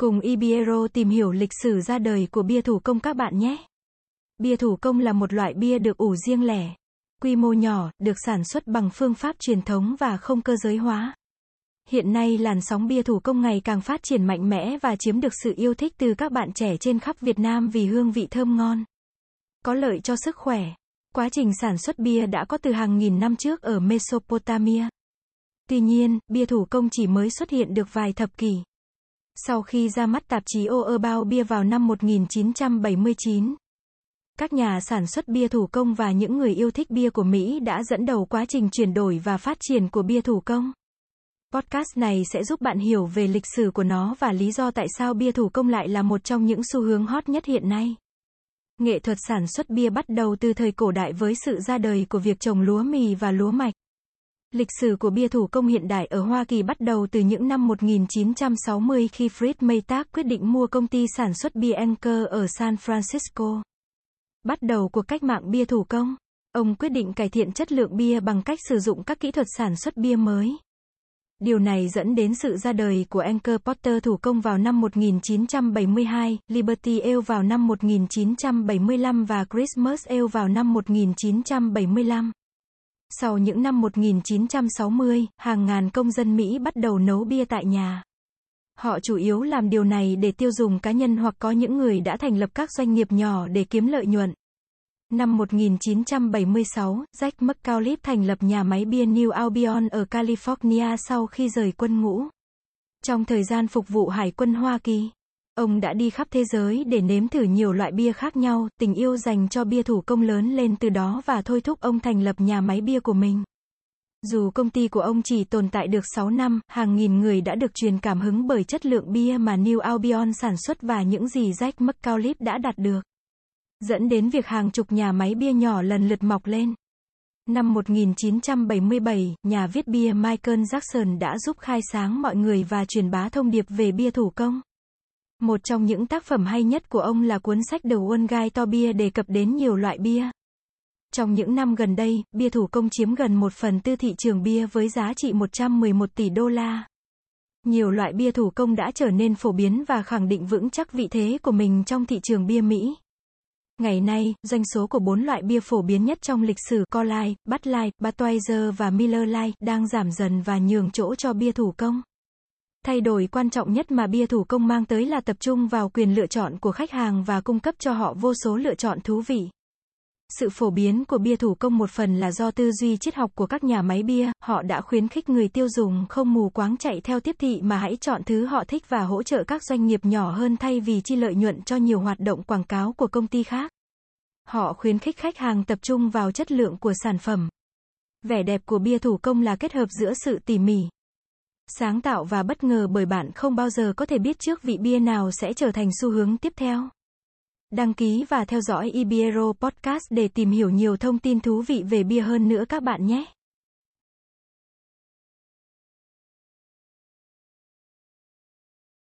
Cùng Ibiero tìm hiểu lịch sử ra đời của bia thủ công các bạn nhé. Bia thủ công là một loại bia được ủ riêng lẻ, quy mô nhỏ, được sản xuất bằng phương pháp truyền thống và không cơ giới hóa. Hiện nay làn sóng bia thủ công ngày càng phát triển mạnh mẽ và chiếm được sự yêu thích từ các bạn trẻ trên khắp Việt Nam vì hương vị thơm ngon. Có lợi cho sức khỏe. Quá trình sản xuất bia đã có từ hàng nghìn năm trước ở Mesopotamia. Tuy nhiên, bia thủ công chỉ mới xuất hiện được vài thập kỷ. Sau khi ra mắt tạp chí O About Bia vào năm 1979, các nhà sản xuất bia thủ công và những người yêu thích bia của Mỹ đã dẫn đầu quá trình chuyển đổi và phát triển của bia thủ công. Podcast này sẽ giúp bạn hiểu về lịch sử của nó và lý do tại sao bia thủ công lại là một trong những xu hướng hot nhất hiện nay. Nghệ thuật sản xuất bia bắt đầu từ thời cổ đại với sự ra đời của việc trồng lúa mì và lúa mạch. Lịch sử của bia thủ công hiện đại ở Hoa Kỳ bắt đầu từ những năm 1960 khi Fritz Maytag quyết định mua công ty sản xuất bia Anchor ở San Francisco. Bắt đầu cuộc cách mạng bia thủ công, ông quyết định cải thiện chất lượng bia bằng cách sử dụng các kỹ thuật sản xuất bia mới. Điều này dẫn đến sự ra đời của Anchor Porter thủ công vào năm 1972, Liberty Ale vào năm 1975 và Christmas Ale vào năm 1975. Sau những năm 1960, hàng ngàn công dân Mỹ bắt đầu nấu bia tại nhà. Họ chủ yếu làm điều này để tiêu dùng cá nhân hoặc có những người đã thành lập các doanh nghiệp nhỏ để kiếm lợi nhuận. Năm 1976, Jack McAuliffe thành lập nhà máy bia New Albion ở California sau khi rời quân ngũ. Trong thời gian phục vụ Hải quân Hoa Kỳ, ông đã đi khắp thế giới để nếm thử nhiều loại bia khác nhau, tình yêu dành cho bia thủ công lớn lên từ đó và thôi thúc ông thành lập nhà máy bia của mình. Dù công ty của ông chỉ tồn tại được 6 năm, hàng nghìn người đã được truyền cảm hứng bởi chất lượng bia mà New Albion sản xuất và những gì Jack McAuliffe đã đạt được dẫn đến việc hàng chục nhà máy bia nhỏ lần lượt mọc lên. Năm 1977, nhà viết bia Michael Jackson đã giúp khai sáng mọi người và truyền bá thông điệp về bia thủ công. Một trong những tác phẩm hay nhất của ông là cuốn sách The One Guy to Beer đề cập đến nhiều loại bia. Trong những năm gần đây, bia thủ công chiếm gần một phần tư thị trường bia với giá trị 111 tỷ đô la. Nhiều loại bia thủ công đã trở nên phổ biến và khẳng định vững chắc vị thế của mình trong thị trường bia Mỹ. Ngày nay, doanh số của bốn loại bia phổ biến nhất trong lịch sử Coors Light, Bud Light, Budweiser và Miller Lite đang giảm dần và nhường chỗ cho bia thủ công. Thay đổi quan trọng nhất mà bia thủ công mang tới là tập trung vào quyền lựa chọn của khách hàng và cung cấp cho họ vô số lựa chọn thú vị. Sự phổ biến của bia thủ công một phần là do tư duy triết học của các nhà máy bia, họ đã khuyến khích người tiêu dùng không mù quáng chạy theo tiếp thị mà hãy chọn thứ họ thích và hỗ trợ các doanh nghiệp nhỏ hơn thay vì chi lợi nhuận cho nhiều hoạt động quảng cáo của công ty khác. Họ khuyến khích khách hàng tập trung vào chất lượng của sản phẩm. Vẻ đẹp của bia thủ công là kết hợp giữa sự tỉ mỉ, sáng tạo và bất ngờ bởi bạn không bao giờ có thể biết trước vị bia nào sẽ trở thành xu hướng tiếp theo. Đăng ký và theo dõi e Ibiero Podcast để tìm hiểu nhiều thông tin thú vị về bia hơn nữa các bạn nhé.